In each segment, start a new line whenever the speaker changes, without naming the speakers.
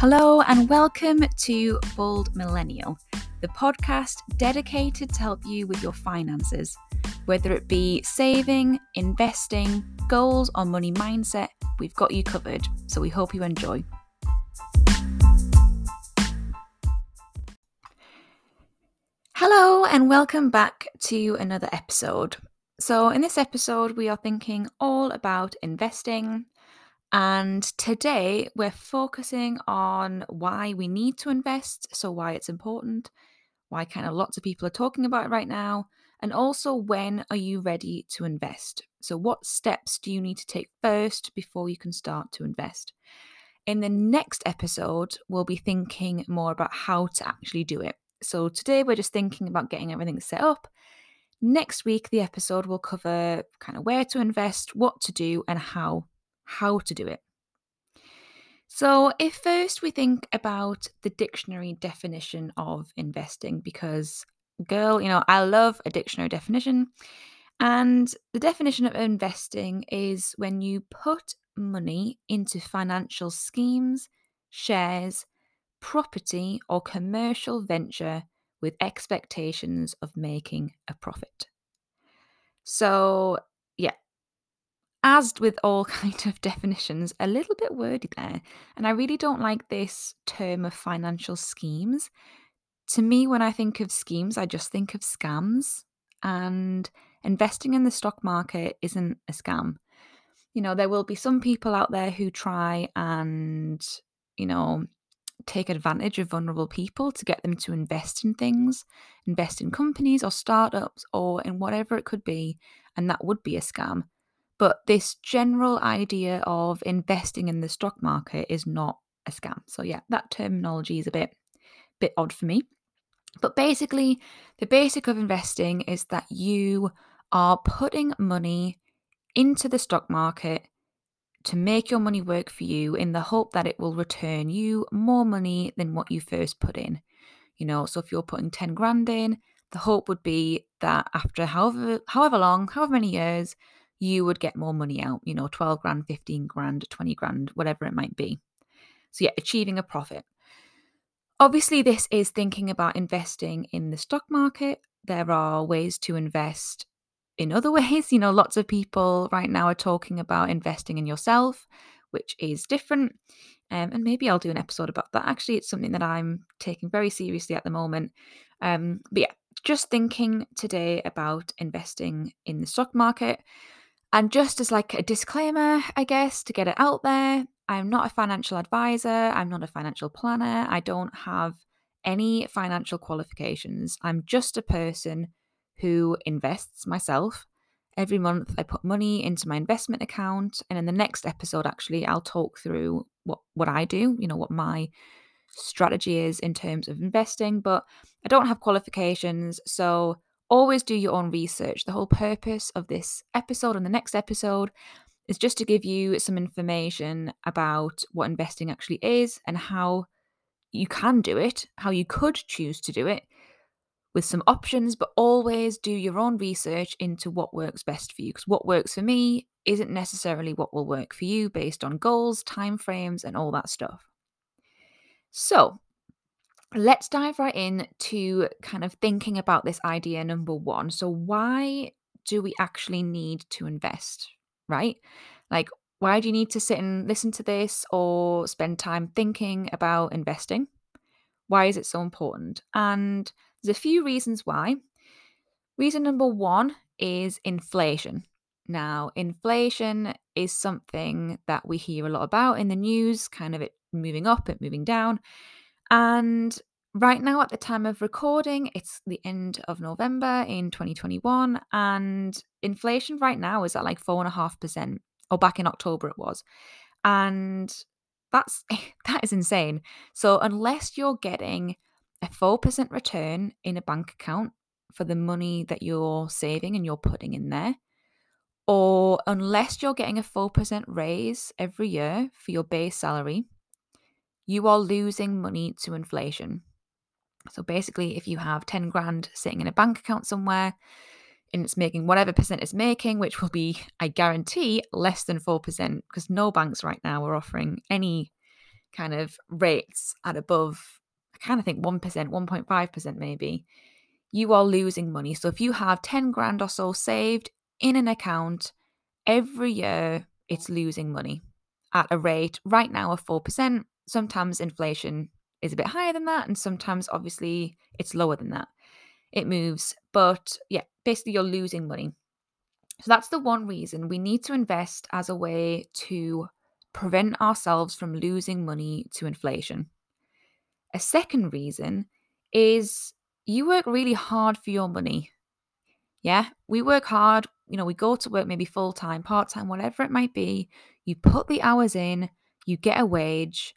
Hello, and welcome to Bold Millennial, the podcast dedicated to help you with your finances, whether it be saving, investing, goals, or money mindset. We've got you covered, so we hope you enjoy. Hello, and welcome back to another episode. So, in this episode, we are thinking all about investing, and today we're focusing on why we need to invest, so why it's important, why kind of lots of people are talking about it right now, and also when are you ready to invest? So, what steps do you need to take first before you can start to invest? In the next episode, we'll be thinking more about how to actually do it. So, today we're just thinking about getting everything set up. Next week, the episode will cover kind of where to invest, what to do, and how how to do it. So, if first we think about the dictionary definition of investing, because, girl, you know, I love a dictionary definition. And the definition of investing is when you put money into financial schemes, shares, property, or commercial venture with expectations of making a profit. So, as with all kind of definitions, a little bit wordy there. And I really don't like this term of financial schemes. To me, when I think of schemes, I just think of scams. And investing in the stock market isn't a scam. You know, there will be some people out there who try and, you know, take advantage of vulnerable people to get them to invest in things, invest in companies or startups or in whatever it could be. And that would be a scam. But this general idea of investing in the stock market is not a scam. So yeah, that terminology is a bit bit odd for me. But basically, the basic of investing is that you are putting money into the stock market to make your money work for you in the hope that it will return you more money than what you first put in. You know, so if you're putting 10 grand in, the hope would be that after however however long, however many years, you would get more money out, you know, 12 grand, 15 grand, 20 grand, whatever it might be. So, yeah, achieving a profit. Obviously, this is thinking about investing in the stock market. There are ways to invest in other ways. You know, lots of people right now are talking about investing in yourself, which is different. Um, and maybe I'll do an episode about that. Actually, it's something that I'm taking very seriously at the moment. Um, but yeah, just thinking today about investing in the stock market. And just as like a disclaimer, I guess, to get it out there, I'm not a financial advisor, I'm not a financial planner, I don't have any financial qualifications. I'm just a person who invests myself. Every month I put money into my investment account and in the next episode actually I'll talk through what what I do, you know, what my strategy is in terms of investing, but I don't have qualifications, so always do your own research. The whole purpose of this episode and the next episode is just to give you some information about what investing actually is and how you can do it, how you could choose to do it with some options, but always do your own research into what works best for you. Because what works for me isn't necessarily what will work for you based on goals, timeframes, and all that stuff. So, let's dive right in to kind of thinking about this idea number one. So, why do we actually need to invest, right? Like, why do you need to sit and listen to this or spend time thinking about investing? Why is it so important? And there's a few reasons why. Reason number one is inflation. Now, inflation is something that we hear a lot about in the news, kind of it moving up, it moving down. And right now, at the time of recording, it's the end of November in 2021, and inflation right now is at like 4.5%, or back in October it was. And that's that is insane. So unless you're getting a 4% return in a bank account for the money that you're saving and you're putting in there, or unless you're getting a 4% raise every year for your base salary, you are losing money to inflation. So basically, if you have 10 grand sitting in a bank account somewhere and it's making whatever percent it's making, which will be, I guarantee, less than 4%, because no banks right now are offering any kind of rates at above, I kind of think 1%, 1.5% maybe, you are losing money. So if you have 10 grand or so saved in an account every year, it's losing money at a rate right now of 4%. Sometimes inflation is a bit higher than that, and sometimes obviously it's lower than that. It moves, but yeah, basically you're losing money. So that's the one reason we need to invest as a way to prevent ourselves from losing money to inflation. A second reason is you work really hard for your money. Yeah, we work hard. You know, we go to work maybe full time, part time, whatever it might be. You put the hours in, you get a wage,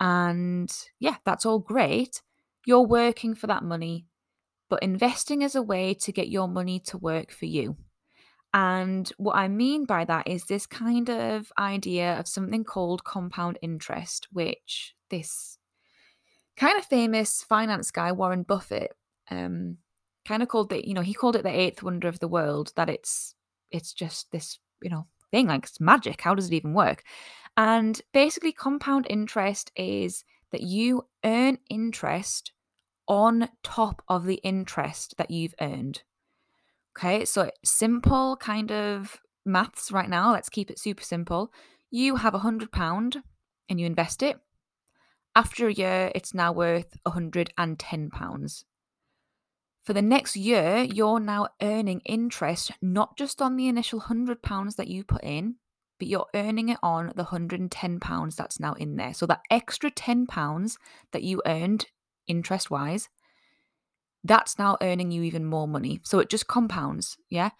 and yeah, that's all great. You're working for that money, but investing is a way to get your money to work for you. And what I mean by that is this kind of idea of something called compound interest, which this kind of famous finance guy, Warren Buffett, um, kind of called it, you know, he called it the eighth wonder of the world, that it's it's just this, you know, thing, like it's magic. How does it even work? And basically, compound interest is that you earn interest on top of the interest that you've earned. Okay, so simple kind of maths right now. Let's keep it super simple. You have a hundred pound and you invest it. After a year, it's now worth a hundred and ten pounds. For the next year, you're now earning interest not just on the initial hundred pounds that you put in, but you're earning it on the hundred and ten pounds that's now in there. So that extra ten pounds that you earned interest wise that's now earning you even more money. So it just compounds, yeah?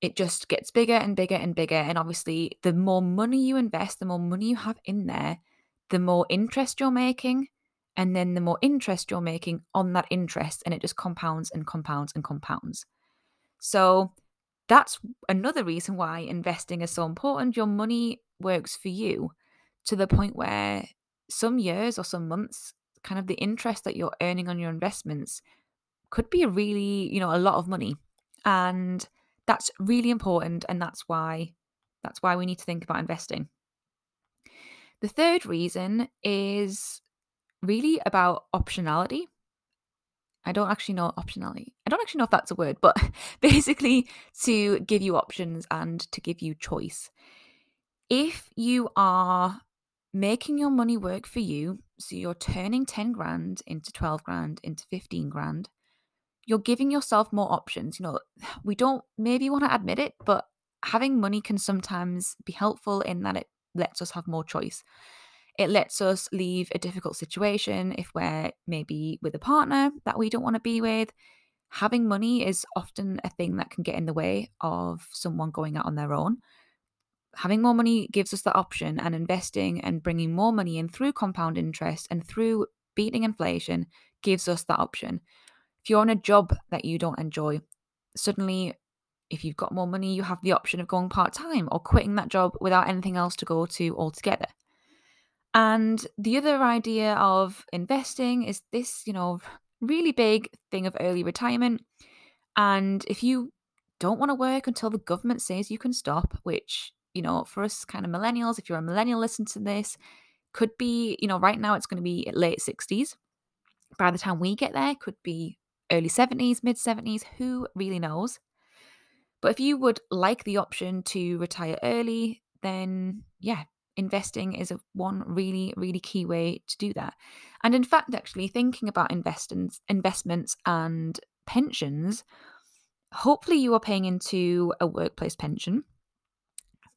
It just gets bigger and bigger and bigger. And obviously, the more money you invest, the more money you have in there, the more interest you're making. And then the more interest you're making on that interest, and it just compounds and compounds and compounds. So that's another reason why investing is so important. Your money works for you to the point where some years or some months, kind of the interest that you're earning on your investments could be a really, you know, a lot of money. And that's really important and that's why that's why we need to think about investing. The third reason is really about optionality. I don't actually know optionality. I don't actually know if that's a word, but basically to give you options and to give you choice. If you are making your money work for you, so you're turning 10 grand into 12 grand into 15 grand, you're giving yourself more options. You know, we don't maybe want to admit it, but having money can sometimes be helpful in that it lets us have more choice. It lets us leave a difficult situation if we're maybe with a partner that we don't want to be with. Having money is often a thing that can get in the way of someone going out on their own. Having more money gives us the option, and investing and bringing more money in through compound interest and through beating inflation gives us that option. If you're on a job that you don't enjoy, suddenly, if you've got more money, you have the option of going part time or quitting that job without anything else to go to altogether. And the other idea of investing is this, you know, really big thing of early retirement. And if you don't want to work until the government says you can stop, which, you know, for us kind of millennials, if you're a millennial, listen to this, could be, you know, right now it's going to be late 60s. By the time we get there, could be early 70s, mid 70s, who really knows? But if you would like the option to retire early, then yeah, investing is a one really, really key way to do that. And in fact, actually, thinking about investments, investments and pensions, hopefully you are paying into a workplace pension.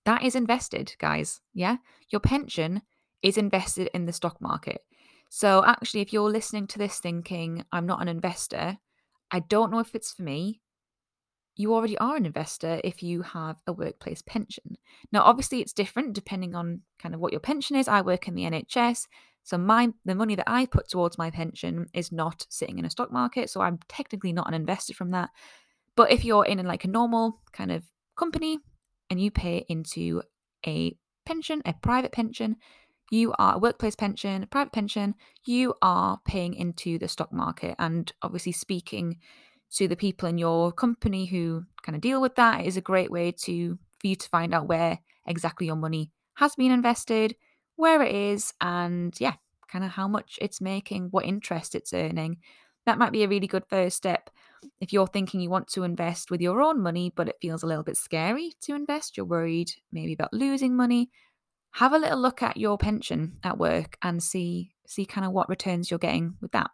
That is invested, guys. Yeah. Your pension is invested in the stock market. So, actually, if you're listening to this thinking, I'm not an investor, I don't know if it's for me. You already are an investor if you have a workplace pension. Now, obviously, it's different depending on kind of what your pension is. I work in the NHS, so my the money that I put towards my pension is not sitting in a stock market, so I'm technically not an investor from that. But if you're in like a normal kind of company and you pay into a pension, a private pension, you are a workplace pension, private pension, you are paying into the stock market. And obviously, speaking to the people in your company who kind of deal with that is a great way to for you to find out where exactly your money has been invested, where it is, and yeah, kind of how much it's making, what interest it's earning. That might be a really good first step. If you're thinking you want to invest with your own money, but it feels a little bit scary to invest, you're worried maybe about losing money, have a little look at your pension at work and see see kind of what returns you're getting with that.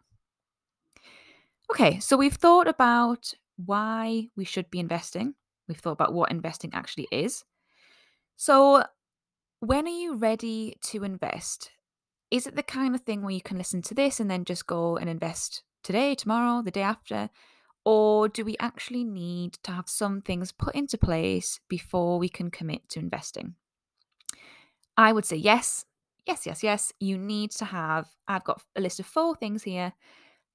Okay, so we've thought about why we should be investing. We've thought about what investing actually is. So, when are you ready to invest? Is it the kind of thing where you can listen to this and then just go and invest today, tomorrow, the day after? Or do we actually need to have some things put into place before we can commit to investing? I would say yes, yes, yes, yes. You need to have, I've got a list of four things here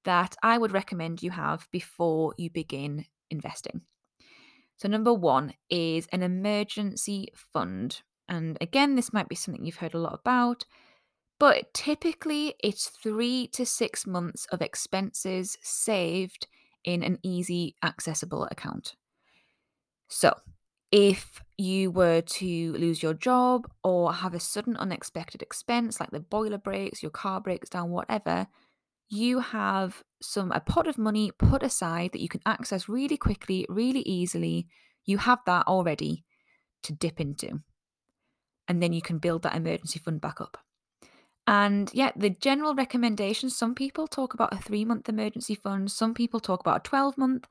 that I would recommend you have before you begin investing. So, number one is an emergency fund. And again, this might be something you've heard a lot about, but typically it's three to six months of expenses saved in an easy, accessible account. So, if you were to lose your job or have a sudden unexpected expense like the boiler breaks, your car breaks down, whatever, you have some a pot of money put aside that you can access really quickly, really easily. You have that already to dip into. And then you can build that emergency fund back up. And yeah, the general recommendation some people talk about a three month emergency fund, some people talk about a 12 month.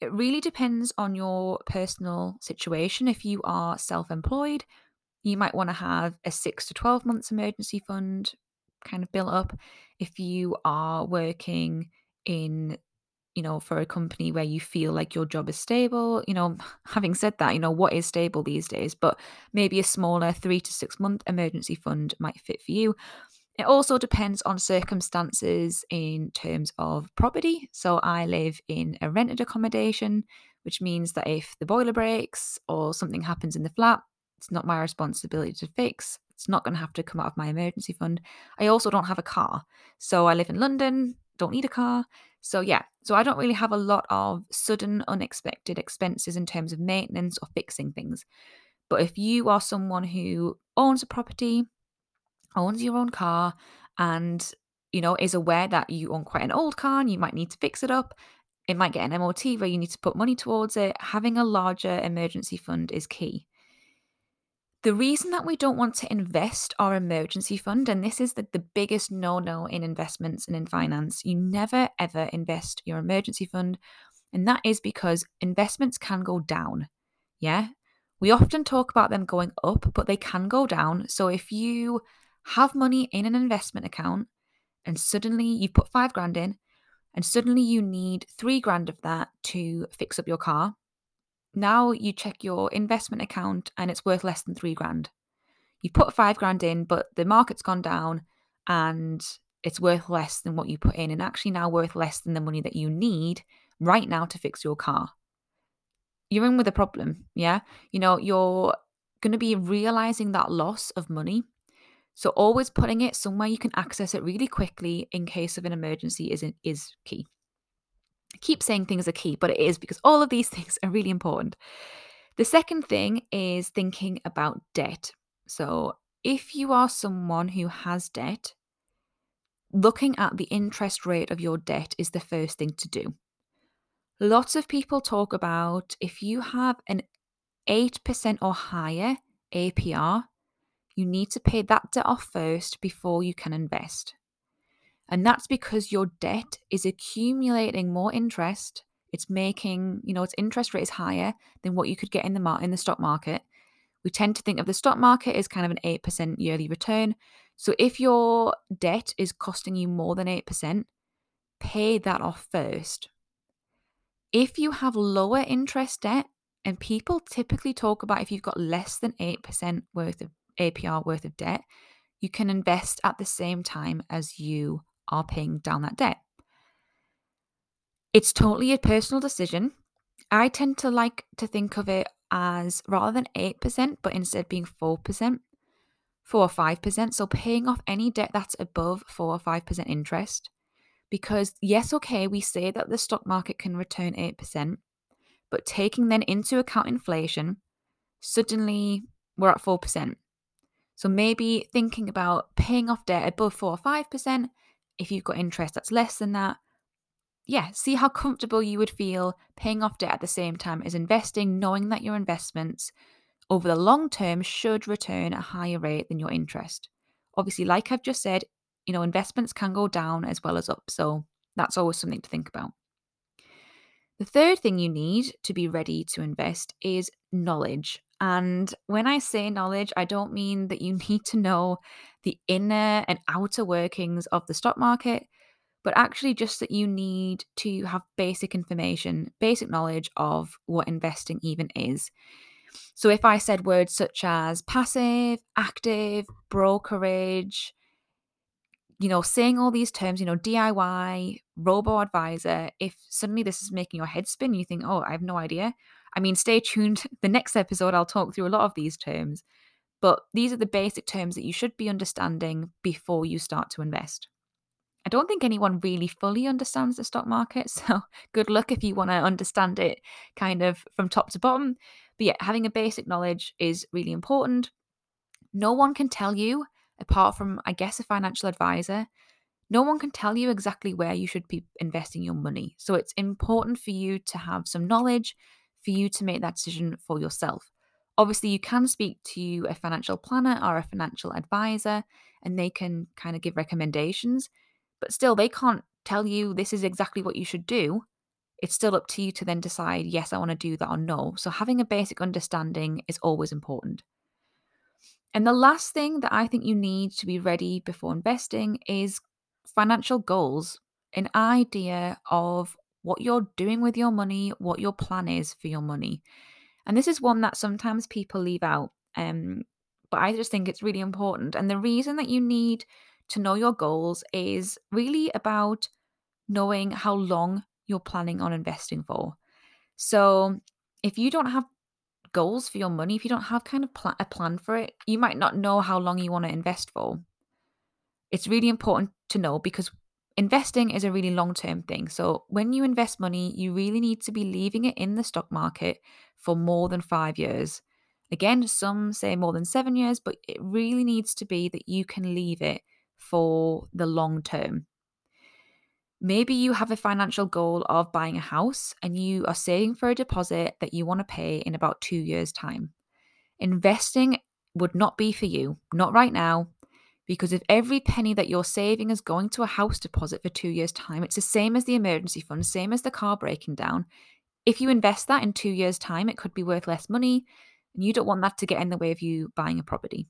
It really depends on your personal situation. If you are self employed, you might want to have a six to 12 months emergency fund kind of built up. If you are working in, you know, for a company where you feel like your job is stable, you know, having said that, you know, what is stable these days, but maybe a smaller three to six month emergency fund might fit for you. It also depends on circumstances in terms of property. So I live in a rented accommodation, which means that if the boiler breaks or something happens in the flat, it's not my responsibility to fix. It's not going to have to come out of my emergency fund. I also don't have a car. So I live in London, don't need a car. So yeah, so I don't really have a lot of sudden unexpected expenses in terms of maintenance or fixing things. But if you are someone who owns a property, owns your own car and you know is aware that you own quite an old car and you might need to fix it up it might get an MOT where you need to put money towards it having a larger emergency fund is key the reason that we don't want to invest our emergency fund and this is the, the biggest no-no in investments and in finance you never ever invest your emergency fund and that is because investments can go down yeah we often talk about them going up but they can go down so if you have money in an investment account and suddenly you've put five grand in and suddenly you need three grand of that to fix up your car. Now you check your investment account and it's worth less than three grand. You've put five grand in, but the market's gone down and it's worth less than what you put in, and actually now worth less than the money that you need right now to fix your car. You're in with a problem, yeah? You know, you're going to be realizing that loss of money so always putting it somewhere you can access it really quickly in case of an emergency is is key. Keep saying things are key, but it is because all of these things are really important. The second thing is thinking about debt. So if you are someone who has debt, looking at the interest rate of your debt is the first thing to do. Lots of people talk about if you have an 8% or higher APR, you need to pay that debt off first before you can invest. And that's because your debt is accumulating more interest. It's making, you know, its interest rate is higher than what you could get in the mar- in the stock market. We tend to think of the stock market as kind of an 8% yearly return. So if your debt is costing you more than 8%, pay that off first. If you have lower interest debt, and people typically talk about if you've got less than 8% worth of APR worth of debt, you can invest at the same time as you are paying down that debt. It's totally a personal decision. I tend to like to think of it as rather than 8%, but instead being 4%, 4 or 5%. So paying off any debt that's above 4 or 5% interest. Because, yes, okay, we say that the stock market can return 8%, but taking then into account inflation, suddenly we're at 4%. So maybe thinking about paying off debt above 4 or 5%. If you've got interest that's less than that, yeah, see how comfortable you would feel paying off debt at the same time as investing, knowing that your investments over the long term should return a higher rate than your interest. Obviously, like I've just said, you know, investments can go down as well as up. So that's always something to think about. The third thing you need to be ready to invest is knowledge. And when I say knowledge, I don't mean that you need to know the inner and outer workings of the stock market, but actually just that you need to have basic information, basic knowledge of what investing even is. So if I said words such as passive, active, brokerage, you know, saying all these terms, you know, DIY, robo advisor, if suddenly this is making your head spin, you think, oh, I have no idea. I mean, stay tuned. The next episode, I'll talk through a lot of these terms, but these are the basic terms that you should be understanding before you start to invest. I don't think anyone really fully understands the stock market, so good luck if you want to understand it kind of from top to bottom. But yeah, having a basic knowledge is really important. No one can tell you apart from, I guess, a financial advisor, no one can tell you exactly where you should be investing your money. So it's important for you to have some knowledge for you to make that decision for yourself. Obviously, you can speak to a financial planner or a financial advisor and they can kind of give recommendations, but still, they can't tell you this is exactly what you should do. It's still up to you to then decide, yes, I want to do that or no. So, having a basic understanding is always important. And the last thing that I think you need to be ready before investing is financial goals, an idea of what you're doing with your money, what your plan is for your money. And this is one that sometimes people leave out. Um, but I just think it's really important. And the reason that you need to know your goals is really about knowing how long you're planning on investing for. So if you don't have goals for your money, if you don't have kind of pl- a plan for it, you might not know how long you want to invest for. It's really important to know because investing is a really long term thing. So when you invest money, you really need to be leaving it in the stock market for more than five years. Again, some say more than seven years, but it really needs to be that you can leave it for the long term. Maybe you have a financial goal of buying a house and you are saving for a deposit that you want to pay in about two years' time. Investing would not be for you, not right now, because if every penny that you're saving is going to a house deposit for two years' time, it's the same as the emergency fund, same as the car breaking down. If you invest that in two years' time, it could be worth less money, and you don't want that to get in the way of you buying a property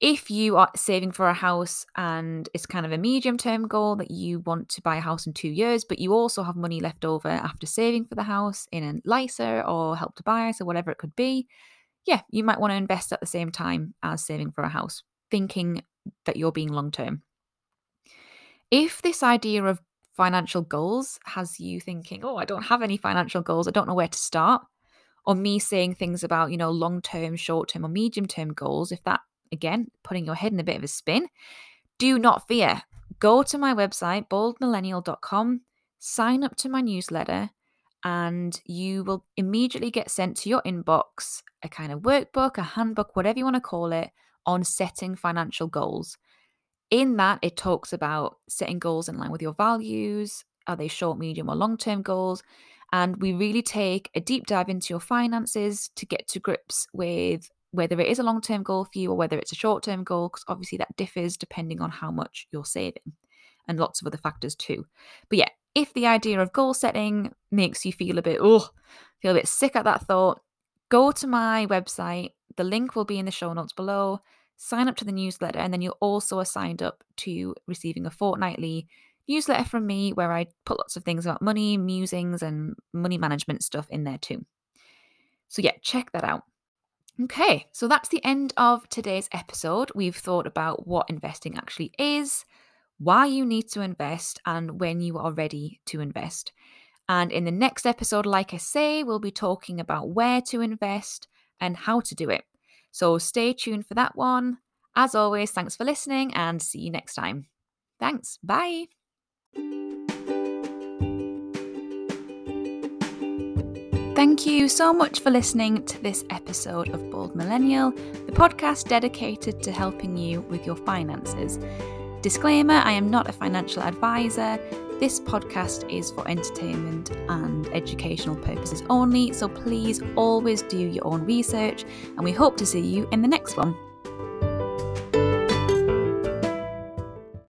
if you are saving for a house and it's kind of a medium term goal that you want to buy a house in two years, but you also have money left over after saving for the house in a LISA or help to buy, so whatever it could be, yeah, you might want to invest at the same time as saving for a house, thinking that you're being long term. If this idea of financial goals has you thinking, oh, I don't have any financial goals, I don't know where to start, or me saying things about, you know, long term, short term, or medium term goals, if that again, putting your head in a bit of a spin, do not fear. Go to my website, boldmillennial.com, sign up to my newsletter, and you will immediately get sent to your inbox a kind of workbook, a handbook, whatever you want to call it, on setting financial goals. In that, it talks about setting goals in line with your values. Are they short, medium, or long term goals? And we really take a deep dive into your finances to get to grips with whether it is a long term goal for you or whether it's a short term goal, because obviously that differs depending on how much you're saving and lots of other factors too. But yeah, if the idea of goal setting makes you feel a bit, oh, feel a bit sick at that thought, go to my website. The link will be in the show notes below. Sign up to the newsletter, and then you're also signed up to receiving a fortnightly newsletter from me where I put lots of things about money, musings, and money management stuff in there too. So, yeah, check that out. Okay, so that's the end of today's episode. We've thought about what investing actually is, why you need to invest, and when you are ready to invest. And in the next episode, like I say, we'll be talking about where to invest and how to do it. So stay tuned for that one. As always, thanks for listening and see you next time. Thanks. Bye. Thank you so much for listening to this episode of Bold Millennial, the podcast dedicated to helping you with your finances. Disclaimer I am not a financial advisor. This podcast is for entertainment and educational purposes only, so please always do your own research, and we hope to see you in the next one.